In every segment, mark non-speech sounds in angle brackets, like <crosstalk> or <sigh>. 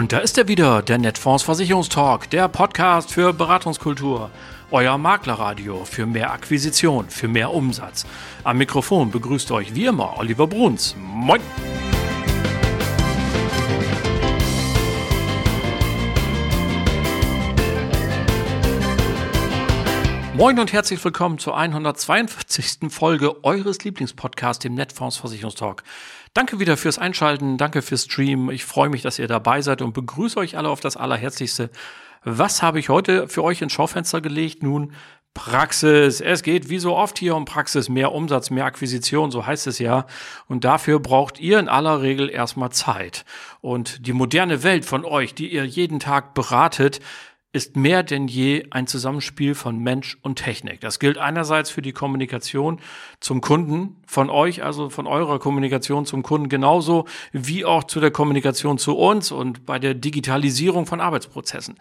Und da ist er wieder, der Netfonds Versicherungstalk, der Podcast für Beratungskultur. Euer Maklerradio für mehr Akquisition, für mehr Umsatz. Am Mikrofon begrüßt euch wie immer Oliver Bruns. Moin! Moin und herzlich willkommen zur 142. Folge eures Lieblingspodcasts, dem Netfonds Versicherungstalk. Danke wieder fürs Einschalten, danke fürs Stream. Ich freue mich, dass ihr dabei seid und begrüße euch alle auf das Allerherzlichste. Was habe ich heute für euch ins Schaufenster gelegt? Nun, Praxis. Es geht wie so oft hier um Praxis, mehr Umsatz, mehr Akquisition, so heißt es ja. Und dafür braucht ihr in aller Regel erstmal Zeit. Und die moderne Welt von euch, die ihr jeden Tag beratet, ist mehr denn je ein Zusammenspiel von Mensch und Technik. Das gilt einerseits für die Kommunikation zum Kunden von euch, also von eurer Kommunikation zum Kunden genauso wie auch zu der Kommunikation zu uns und bei der Digitalisierung von Arbeitsprozessen.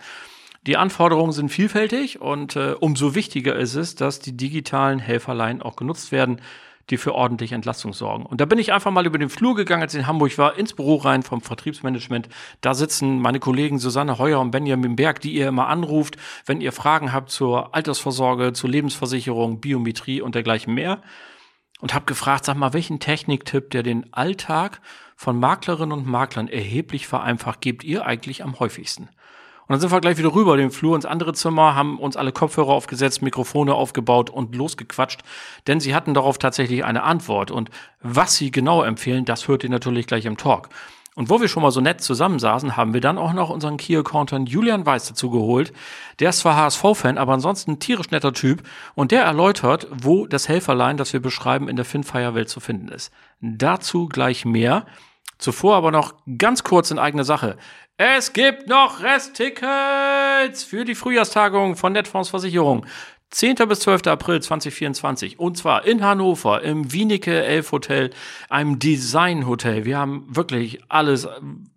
Die Anforderungen sind vielfältig und äh, umso wichtiger ist es, dass die digitalen Helferlein auch genutzt werden, die für ordentliche Entlastung sorgen. Und da bin ich einfach mal über den Flur gegangen, als ich in Hamburg war, ins Büro rein vom Vertriebsmanagement. Da sitzen meine Kollegen Susanne Heuer und Benjamin Berg, die ihr immer anruft, wenn ihr Fragen habt zur Altersvorsorge, zur Lebensversicherung, Biometrie und dergleichen mehr. Und habe gefragt, sag mal, welchen Techniktipp, der den Alltag von Maklerinnen und Maklern erheblich vereinfacht, gebt ihr eigentlich am häufigsten? Und dann sind wir gleich wieder rüber den Flur ins andere Zimmer, haben uns alle Kopfhörer aufgesetzt, Mikrofone aufgebaut und losgequatscht, denn sie hatten darauf tatsächlich eine Antwort. Und was sie genau empfehlen, das hört ihr natürlich gleich im Talk. Und wo wir schon mal so nett zusammensaßen, haben wir dann auch noch unseren Key-Accountant Julian Weiß dazu geholt. Der ist zwar HSV-Fan, aber ansonsten ein tierisch netter Typ. Und der erläutert, wo das Helferlein, das wir beschreiben, in der Finfire-Welt zu finden ist. Dazu gleich mehr. Zuvor aber noch ganz kurz in eigener Sache. Es gibt noch Resttickets für die Frühjahrstagung von Netfonds Versicherung. 10. bis 12. April 2024. Und zwar in Hannover, im Wienicke Elf Hotel, einem Design Hotel. Wir haben wirklich alles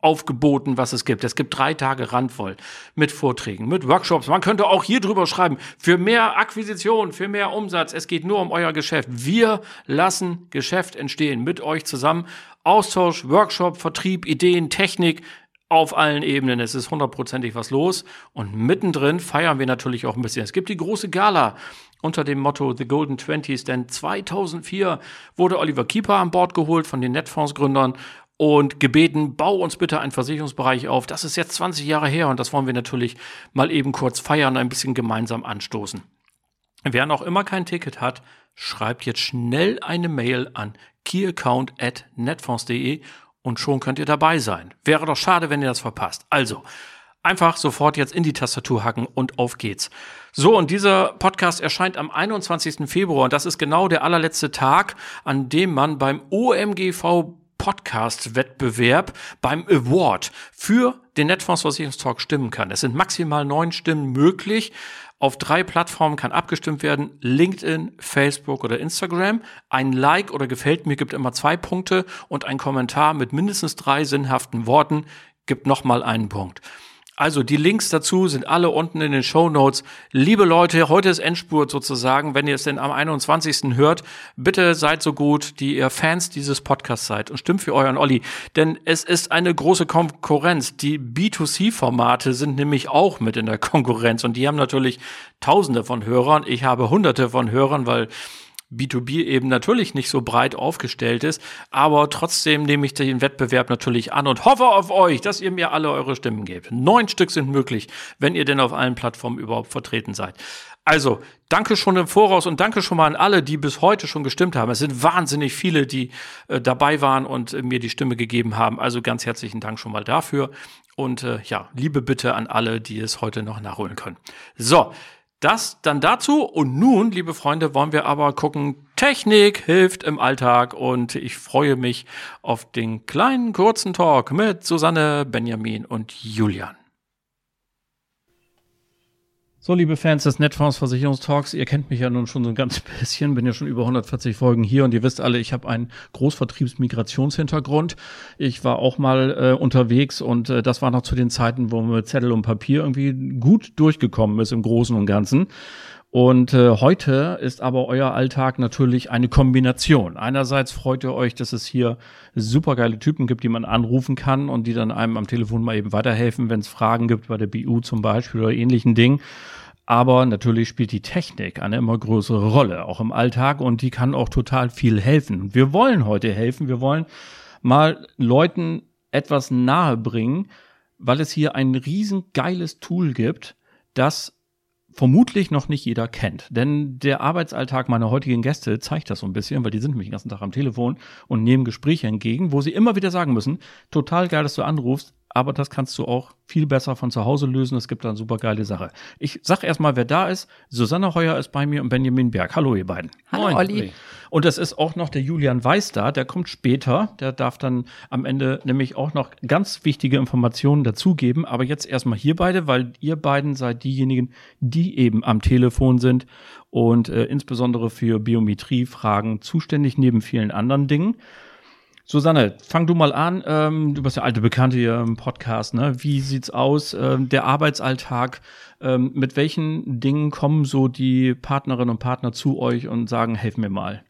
aufgeboten, was es gibt. Es gibt drei Tage randvoll mit Vorträgen, mit Workshops. Man könnte auch hier drüber schreiben. Für mehr Akquisition, für mehr Umsatz. Es geht nur um euer Geschäft. Wir lassen Geschäft entstehen mit euch zusammen. Austausch, Workshop, Vertrieb, Ideen, Technik auf allen Ebenen. Es ist hundertprozentig was los. Und mittendrin feiern wir natürlich auch ein bisschen. Es gibt die große Gala unter dem Motto The Golden Twenties, denn 2004 wurde Oliver Keeper an Bord geholt von den Netfonds-Gründern und gebeten, bau uns bitte einen Versicherungsbereich auf. Das ist jetzt 20 Jahre her und das wollen wir natürlich mal eben kurz feiern, ein bisschen gemeinsam anstoßen. Wer noch immer kein Ticket hat, schreibt jetzt schnell eine Mail an keyaccount.netfonds.de und schon könnt ihr dabei sein. Wäre doch schade, wenn ihr das verpasst. Also, einfach sofort jetzt in die Tastatur hacken und auf geht's. So, und dieser Podcast erscheint am 21. Februar und das ist genau der allerletzte Tag, an dem man beim OMGV Podcast-Wettbewerb beim Award für den Netfonds Versicherungstalk stimmen kann. Es sind maximal neun Stimmen möglich. Auf drei Plattformen kann abgestimmt werden. LinkedIn, Facebook oder Instagram. Ein Like oder gefällt mir gibt immer zwei Punkte und ein Kommentar mit mindestens drei sinnhaften Worten gibt nochmal einen Punkt. Also die Links dazu sind alle unten in den Show Notes. Liebe Leute, heute ist Endspurt sozusagen. Wenn ihr es denn am 21. hört, bitte seid so gut, die ihr Fans dieses Podcasts seid und stimmt für euren Olli. Denn es ist eine große Konkurrenz. Die B2C-Formate sind nämlich auch mit in der <laughs> Konkurrenz und die haben natürlich Tausende von Hörern. Ich habe Hunderte von Hörern, weil B2B eben natürlich nicht so breit aufgestellt ist. Aber trotzdem nehme ich den Wettbewerb natürlich an und hoffe auf euch, dass ihr mir alle eure Stimmen gebt. Neun Stück sind möglich, wenn ihr denn auf allen Plattformen überhaupt vertreten seid. Also, danke schon im Voraus und danke schon mal an alle, die bis heute schon gestimmt haben. Es sind wahnsinnig viele, die äh, dabei waren und äh, mir die Stimme gegeben haben. Also ganz herzlichen Dank schon mal dafür. Und äh, ja, liebe Bitte an alle, die es heute noch nachholen können. So, das dann dazu. Und nun, liebe Freunde, wollen wir aber gucken, Technik hilft im Alltag und ich freue mich auf den kleinen kurzen Talk mit Susanne, Benjamin und Julian. So, liebe Fans des Netfonds Versicherungstalks, ihr kennt mich ja nun schon so ein ganz <laughs> bisschen, bin ja schon über 140 Folgen hier und ihr wisst alle, ich habe einen Großvertriebsmigrationshintergrund. Ich war auch mal äh, unterwegs und äh, das war noch zu den Zeiten, wo man mit Zettel und Papier irgendwie gut durchgekommen ist im Großen und Ganzen. Und äh, heute ist aber euer Alltag natürlich eine Kombination. Einerseits freut ihr euch, dass es hier supergeile Typen gibt, die man anrufen kann und die dann einem am Telefon mal eben weiterhelfen, wenn es Fragen gibt bei der BU zum Beispiel oder ähnlichen Dingen. Aber natürlich spielt die Technik eine immer größere Rolle, auch im Alltag, und die kann auch total viel helfen. Wir wollen heute helfen. Wir wollen mal Leuten etwas nahe bringen, weil es hier ein riesen geiles Tool gibt, das vermutlich noch nicht jeder kennt. Denn der Arbeitsalltag meiner heutigen Gäste zeigt das so ein bisschen, weil die sind nämlich den ganzen Tag am Telefon und nehmen Gespräche entgegen, wo sie immer wieder sagen müssen, total geil, dass du anrufst, aber das kannst du auch viel besser von zu Hause lösen. Es gibt da eine super geile Sache. Ich sag erstmal, wer da ist. Susanne Heuer ist bei mir und Benjamin Berg. Hallo, ihr beiden. Hallo, Moin. Olli. Und es ist auch noch der Julian Weiß da. Der kommt später. Der darf dann am Ende nämlich auch noch ganz wichtige Informationen dazugeben. Aber jetzt erstmal hier beide, weil ihr beiden seid diejenigen, die eben am Telefon sind und äh, insbesondere für Biometriefragen zuständig neben vielen anderen Dingen. Susanne, fang du mal an. Ähm, du bist ja alte Bekannte hier im Podcast. Ne? Wie sieht's aus? Ähm, der Arbeitsalltag. Ähm, mit welchen Dingen kommen so die Partnerinnen und Partner zu euch und sagen, helf mir mal?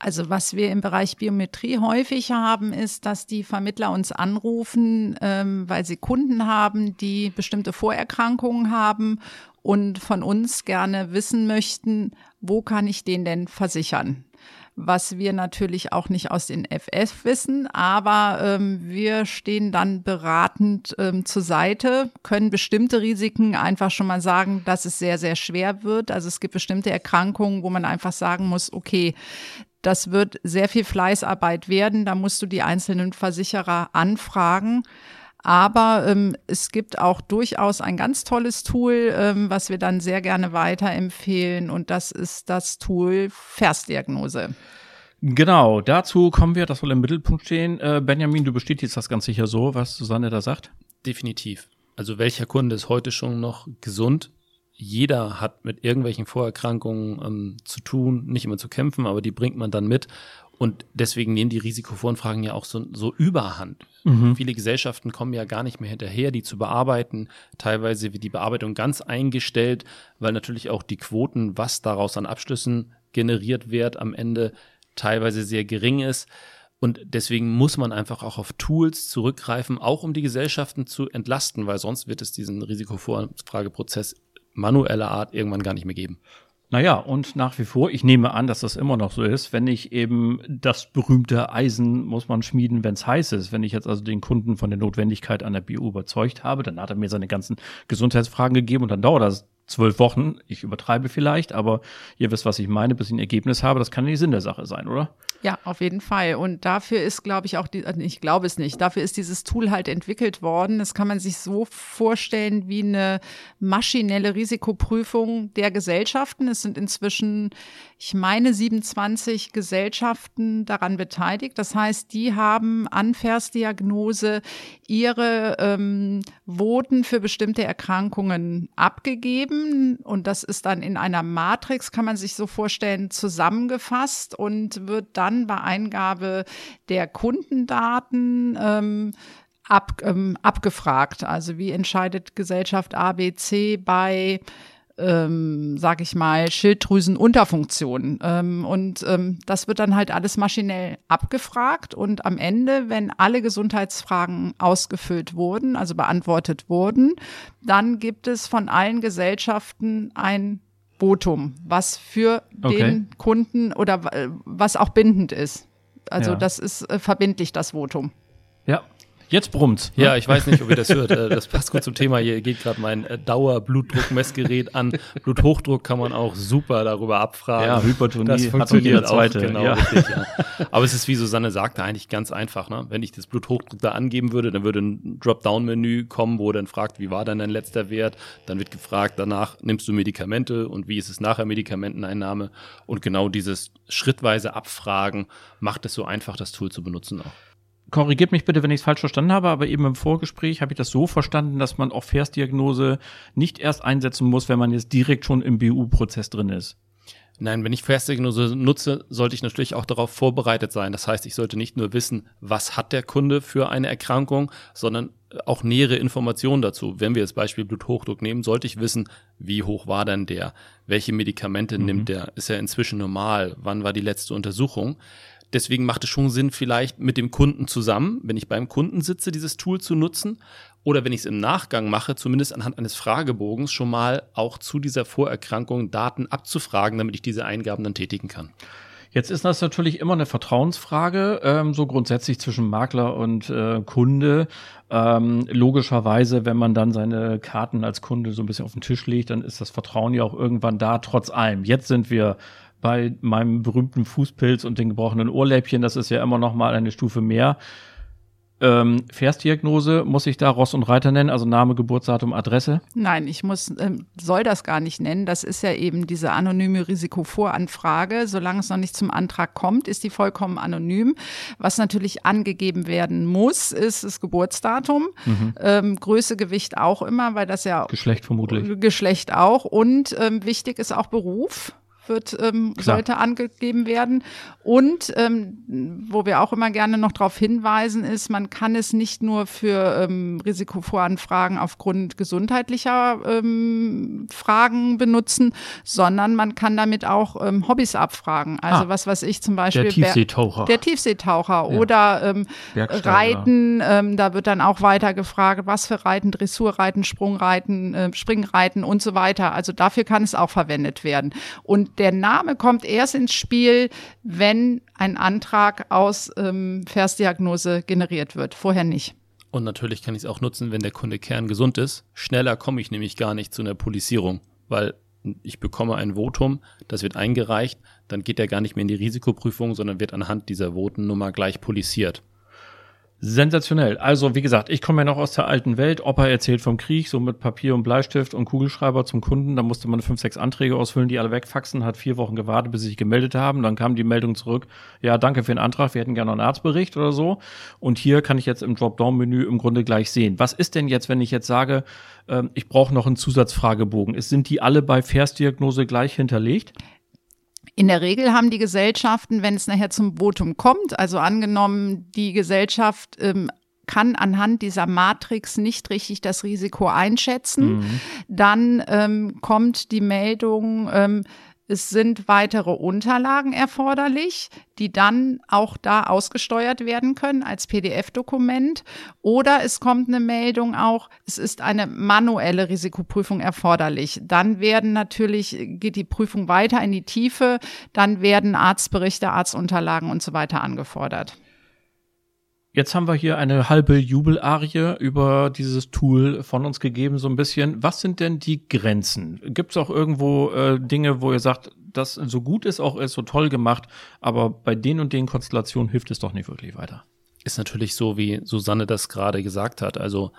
Also was wir im Bereich Biometrie häufig haben, ist, dass die Vermittler uns anrufen, ähm, weil sie Kunden haben, die bestimmte Vorerkrankungen haben und von uns gerne wissen möchten, wo kann ich den denn versichern? Was wir natürlich auch nicht aus den FF wissen, aber ähm, wir stehen dann beratend ähm, zur Seite, können bestimmte Risiken einfach schon mal sagen, dass es sehr, sehr schwer wird. Also es gibt bestimmte Erkrankungen, wo man einfach sagen muss, okay, das wird sehr viel Fleißarbeit werden, da musst du die einzelnen Versicherer anfragen. Aber ähm, es gibt auch durchaus ein ganz tolles Tool, ähm, was wir dann sehr gerne weiterempfehlen. Und das ist das Tool Versdiagnose. Genau, dazu kommen wir, das soll im Mittelpunkt stehen. Äh, Benjamin, du bestätigst das ganz sicher so, was Susanne da sagt? Definitiv. Also welcher Kunde ist heute schon noch gesund? Jeder hat mit irgendwelchen Vorerkrankungen ähm, zu tun, nicht immer zu kämpfen, aber die bringt man dann mit. Und deswegen nehmen die Risikovoranfragen ja auch so, so überhand. Mhm. Viele Gesellschaften kommen ja gar nicht mehr hinterher, die zu bearbeiten. Teilweise wird die Bearbeitung ganz eingestellt, weil natürlich auch die Quoten, was daraus an Abschlüssen generiert wird, am Ende teilweise sehr gering ist. Und deswegen muss man einfach auch auf Tools zurückgreifen, auch um die Gesellschaften zu entlasten, weil sonst wird es diesen Risikovoranfrageprozess manueller Art irgendwann gar nicht mehr geben. Naja, und nach wie vor, ich nehme an, dass das immer noch so ist, wenn ich eben das berühmte Eisen muss man schmieden, wenn es heiß ist. Wenn ich jetzt also den Kunden von der Notwendigkeit einer BU überzeugt habe, dann hat er mir seine ganzen Gesundheitsfragen gegeben und dann dauert das zwölf Wochen. Ich übertreibe vielleicht, aber ihr wisst, was ich meine, bis ich ein Ergebnis habe. Das kann nicht Sinn der Sache sein, oder? Ja, auf jeden Fall. Und dafür ist, glaube ich, auch, die, äh, ich glaube es nicht, dafür ist dieses Tool halt entwickelt worden. Das kann man sich so vorstellen wie eine maschinelle Risikoprüfung der Gesellschaften. Es sind inzwischen, ich meine, 27 Gesellschaften daran beteiligt. Das heißt, die haben an Versdiagnose ihre ähm, Voten für bestimmte Erkrankungen abgegeben. Und das ist dann in einer Matrix, kann man sich so vorstellen, zusammengefasst und wird dann dann bei Eingabe der Kundendaten ähm, ab, ähm, abgefragt. Also wie entscheidet Gesellschaft ABC bei ähm, sag ich mal, Schilddrüsenunterfunktion. Ähm, und ähm, das wird dann halt alles maschinell abgefragt. Und am Ende, wenn alle Gesundheitsfragen ausgefüllt wurden, also beantwortet wurden, dann gibt es von allen Gesellschaften ein Votum, was für okay. den Kunden oder was auch bindend ist. Also ja. das ist äh, verbindlich, das Votum. Ja, Jetzt brummt's. Ne? Ja, ich weiß nicht, ob ihr das hört. Äh, das passt gut zum Thema. Hier geht gerade mein äh, Dauerblutdruckmessgerät an. Bluthochdruck kann man auch super darüber abfragen. Ja, Hypertonie das funktioniert auch. Zweite. Genau, ja. richtig, ja. Aber es ist, wie Susanne sagte, eigentlich ganz einfach. Ne? Wenn ich das Bluthochdruck da angeben würde, dann würde ein Dropdown-Menü kommen, wo dann fragt, wie war dann dein letzter Wert? Dann wird gefragt, danach nimmst du Medikamente und wie ist es nachher Medikamenteneinnahme? Und genau dieses schrittweise Abfragen macht es so einfach, das Tool zu benutzen auch korrigiert mich bitte, wenn ich es falsch verstanden habe, aber eben im Vorgespräch habe ich das so verstanden, dass man auch Versdiagnose nicht erst einsetzen muss, wenn man jetzt direkt schon im BU-Prozess drin ist. Nein, wenn ich Versdiagnose nutze, sollte ich natürlich auch darauf vorbereitet sein. Das heißt, ich sollte nicht nur wissen, was hat der Kunde für eine Erkrankung, sondern auch nähere Informationen dazu. Wenn wir jetzt Beispiel Bluthochdruck nehmen, sollte ich wissen, wie hoch war denn der? Welche Medikamente mhm. nimmt der? Ist er inzwischen normal? Wann war die letzte Untersuchung? Deswegen macht es schon Sinn, vielleicht mit dem Kunden zusammen, wenn ich beim Kunden sitze, dieses Tool zu nutzen. Oder wenn ich es im Nachgang mache, zumindest anhand eines Fragebogens schon mal auch zu dieser Vorerkrankung Daten abzufragen, damit ich diese Eingaben dann tätigen kann. Jetzt ist das natürlich immer eine Vertrauensfrage, ähm, so grundsätzlich zwischen Makler und äh, Kunde. Ähm, logischerweise, wenn man dann seine Karten als Kunde so ein bisschen auf den Tisch legt, dann ist das Vertrauen ja auch irgendwann da, trotz allem. Jetzt sind wir bei meinem berühmten Fußpilz und den gebrochenen Ohrläppchen. Das ist ja immer noch mal eine Stufe mehr. Ähm, Versdiagnose, muss ich da Ross und Reiter nennen, also Name, Geburtsdatum, Adresse? Nein, ich muss, ähm, soll das gar nicht nennen. Das ist ja eben diese anonyme Risikovoranfrage. Solange es noch nicht zum Antrag kommt, ist die vollkommen anonym. Was natürlich angegeben werden muss, ist das Geburtsdatum, mhm. ähm, Größe, Gewicht auch immer, weil das ja Geschlecht vermutlich. Geschlecht auch und ähm, wichtig ist auch Beruf wird, ähm, sollte angegeben werden. Und ähm, wo wir auch immer gerne noch darauf hinweisen, ist, man kann es nicht nur für ähm, Risikovoranfragen aufgrund gesundheitlicher ähm, Fragen benutzen, sondern man kann damit auch ähm, Hobbys abfragen. Also ah, was weiß ich zum Beispiel. Der Tiefseetaucher. Der Tiefseetaucher ja. oder ähm, Reiten. Ähm, da wird dann auch weiter gefragt, was für Reiten, Dressurreiten, Sprungreiten, äh, Springreiten und so weiter. Also dafür kann es auch verwendet werden. Und der Name kommt erst ins Spiel, wenn ein Antrag aus ähm, Versdiagnose generiert wird. Vorher nicht. Und natürlich kann ich es auch nutzen, wenn der Kunde kerngesund ist. Schneller komme ich nämlich gar nicht zu einer Polisierung, weil ich bekomme ein Votum, das wird eingereicht, dann geht er gar nicht mehr in die Risikoprüfung, sondern wird anhand dieser Votennummer gleich polisiert. Sensationell. Also, wie gesagt, ich komme ja noch aus der alten Welt. Opa erzählt vom Krieg, so mit Papier und Bleistift und Kugelschreiber zum Kunden. Da musste man fünf, sechs Anträge ausfüllen, die alle wegfaxen, hat vier Wochen gewartet, bis sie sich gemeldet haben. Dann kam die Meldung zurück. Ja, danke für den Antrag. Wir hätten gerne noch einen Arztbericht oder so. Und hier kann ich jetzt im Dropdown-Menü im Grunde gleich sehen. Was ist denn jetzt, wenn ich jetzt sage, äh, ich brauche noch einen Zusatzfragebogen? Sind die alle bei Versdiagnose gleich hinterlegt? In der Regel haben die Gesellschaften, wenn es nachher zum Votum kommt, also angenommen, die Gesellschaft ähm, kann anhand dieser Matrix nicht richtig das Risiko einschätzen, mhm. dann ähm, kommt die Meldung, ähm, es sind weitere Unterlagen erforderlich, die dann auch da ausgesteuert werden können als PDF-Dokument. Oder es kommt eine Meldung auch, es ist eine manuelle Risikoprüfung erforderlich. Dann werden natürlich, geht die Prüfung weiter in die Tiefe, dann werden Arztberichte, Arztunterlagen und so weiter angefordert. Jetzt haben wir hier eine halbe Jubelarie über dieses Tool von uns gegeben, so ein bisschen. Was sind denn die Grenzen? Gibt es auch irgendwo äh, Dinge, wo ihr sagt, das so gut es auch ist, so toll gemacht, aber bei den und den Konstellationen hilft es doch nicht wirklich weiter? Ist natürlich so, wie Susanne das gerade gesagt hat. Also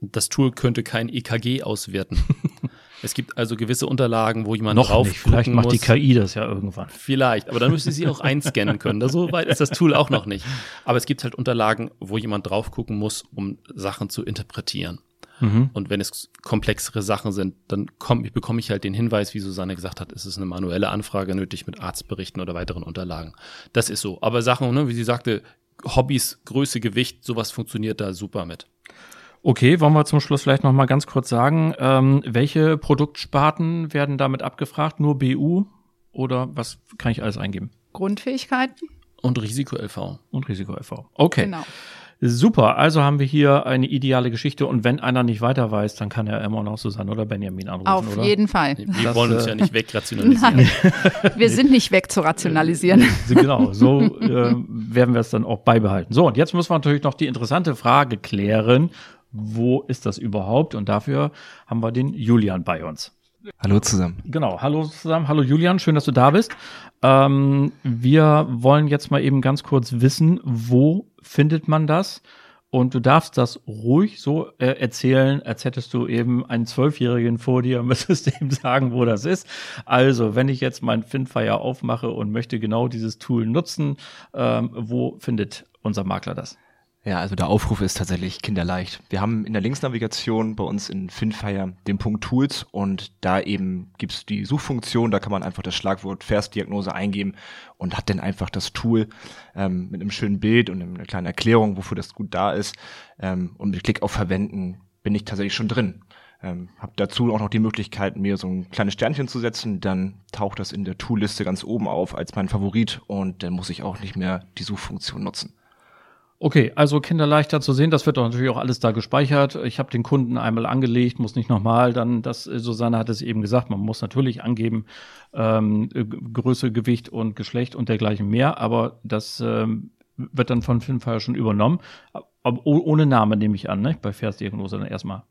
das Tool könnte kein EKG auswerten. <laughs> Es gibt also gewisse Unterlagen, wo jemand Noch drauf nicht. Vielleicht macht muss. die KI das ja irgendwann. Vielleicht, aber dann müsste sie auch einscannen können. So weit ist das Tool auch noch nicht. Aber es gibt halt Unterlagen, wo jemand drauf gucken muss, um Sachen zu interpretieren. Mhm. Und wenn es komplexere Sachen sind, dann komm, bekomme ich halt den Hinweis, wie Susanne gesagt hat, es ist eine manuelle Anfrage nötig mit Arztberichten oder weiteren Unterlagen. Das ist so. Aber Sachen, ne, wie sie sagte, Hobbys, Größe, Gewicht, sowas funktioniert da super mit. Okay, wollen wir zum Schluss vielleicht noch mal ganz kurz sagen, ähm, welche Produktsparten werden damit abgefragt? Nur BU oder was kann ich alles eingeben? Grundfähigkeiten. Und Risiko-LV. Und Risiko-LV. Okay. Genau. Super, also haben wir hier eine ideale Geschichte und wenn einer nicht weiter weiß, dann kann er immer noch Susanne oder Benjamin anrufen. Auf oder? jeden Fall. Wir das, wollen uns ja nicht wegrationalisieren. <laughs> Nein, wir sind nicht wegzurationalisieren. <laughs> genau, so äh, werden wir es dann auch beibehalten. So, und jetzt müssen wir natürlich noch die interessante Frage klären wo ist das überhaupt? Und dafür haben wir den Julian bei uns. Hallo zusammen. Genau, hallo zusammen. Hallo Julian, schön, dass du da bist. Ähm, wir wollen jetzt mal eben ganz kurz wissen, wo findet man das? Und du darfst das ruhig so äh, erzählen, als hättest du eben einen Zwölfjährigen vor dir und <laughs> müsstest ihm sagen, wo das ist. Also, wenn ich jetzt mein Finfire aufmache und möchte genau dieses Tool nutzen, ähm, wo findet unser Makler das? Ja, also der Aufruf ist tatsächlich kinderleicht. Wir haben in der Linksnavigation bei uns in Finfire den Punkt Tools und da eben gibt's die Suchfunktion, da kann man einfach das Schlagwort Versdiagnose eingeben und hat dann einfach das Tool ähm, mit einem schönen Bild und einer kleinen Erklärung, wofür das gut da ist. Ähm, und mit Klick auf Verwenden bin ich tatsächlich schon drin. Ähm, habe dazu auch noch die Möglichkeit, mir so ein kleines Sternchen zu setzen. Dann taucht das in der Toolliste ganz oben auf als mein Favorit und dann muss ich auch nicht mehr die Suchfunktion nutzen. Okay, also kinderleichter zu sehen, das wird doch natürlich auch alles da gespeichert. Ich habe den Kunden einmal angelegt, muss nicht nochmal, dann, das, äh, Susanne hat es eben gesagt, man muss natürlich angeben, ähm, Größe, Gewicht und Geschlecht und dergleichen mehr, aber das ähm, wird dann von Filmfire schon übernommen. Aber ohne Name nehme ich an, ne? Bei Versdiagnose dann erstmal.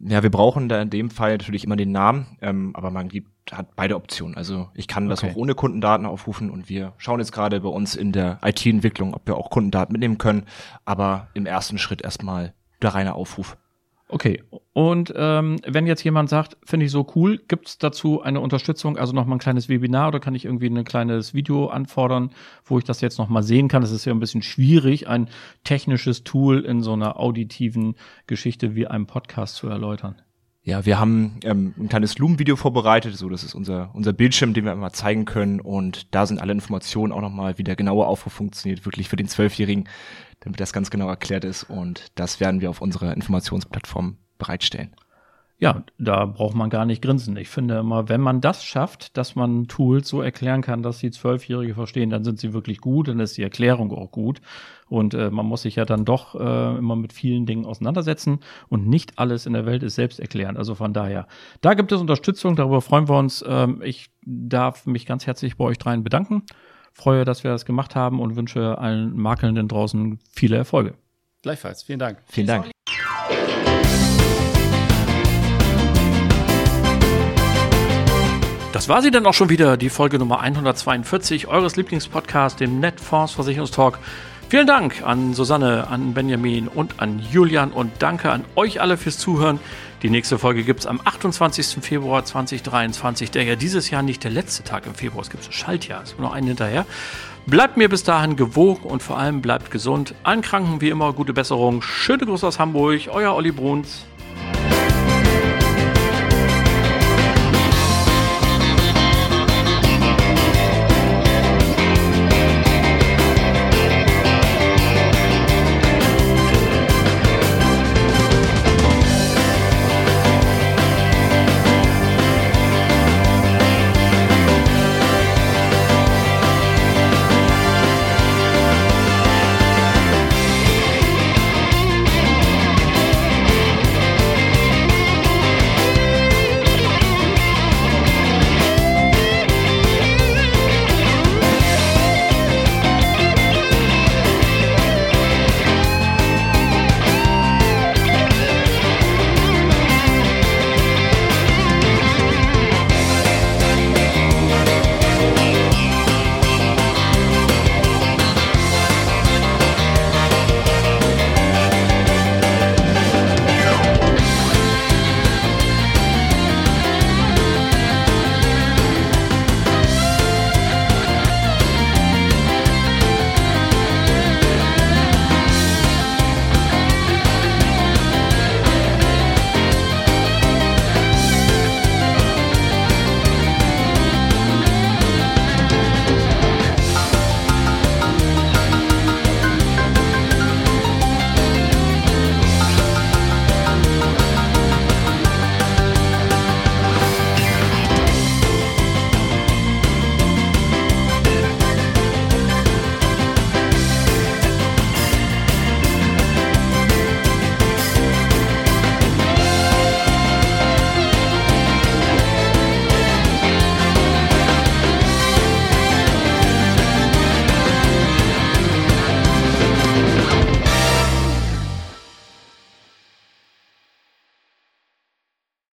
Ja, wir brauchen da in dem Fall natürlich immer den Namen, ähm, aber man gibt, hat beide Optionen. Also ich kann das okay. auch ohne Kundendaten aufrufen und wir schauen jetzt gerade bei uns in der IT-Entwicklung, ob wir auch Kundendaten mitnehmen können, aber im ersten Schritt erstmal der reine Aufruf. Okay, und ähm, wenn jetzt jemand sagt, finde ich so cool, gibt es dazu eine Unterstützung, also nochmal ein kleines Webinar oder kann ich irgendwie ein kleines Video anfordern, wo ich das jetzt nochmal sehen kann? Das ist ja ein bisschen schwierig, ein technisches Tool in so einer auditiven Geschichte wie einem Podcast zu erläutern. Ja, wir haben ähm, ein kleines Loom-Video vorbereitet, so das ist unser unser Bildschirm, den wir einmal zeigen können und da sind alle Informationen auch nochmal, wie der genaue Aufruf funktioniert, wirklich für den Zwölfjährigen, damit das ganz genau erklärt ist und das werden wir auf unserer Informationsplattform bereitstellen. Ja, da braucht man gar nicht grinsen. Ich finde immer, wenn man das schafft, dass man Tools so erklären kann, dass die Zwölfjährige verstehen, dann sind sie wirklich gut, dann ist die Erklärung auch gut. Und äh, man muss sich ja dann doch äh, immer mit vielen Dingen auseinandersetzen und nicht alles in der Welt ist selbst erklären. Also von daher, da gibt es Unterstützung, darüber freuen wir uns. Ähm, ich darf mich ganz herzlich bei euch dreien bedanken. Freue, dass wir das gemacht haben und wünsche allen Makelnden draußen viele Erfolge. Gleichfalls, vielen Dank. Vielen Dank. Das war sie dann auch schon wieder, die Folge Nummer 142 eures Lieblingspodcasts, dem Netfonds Versicherungstalk. Vielen Dank an Susanne, an Benjamin und an Julian und danke an euch alle fürs Zuhören. Die nächste Folge gibt es am 28. Februar 2023, der ja dieses Jahr nicht der letzte Tag im Februar ist. Es gibt ein Schaltjahr, ist nur noch einen hinterher. Bleibt mir bis dahin gewogen und vor allem bleibt gesund. Allen Kranken wie immer gute Besserung. Schöne Grüße aus Hamburg, euer Olli Bruns.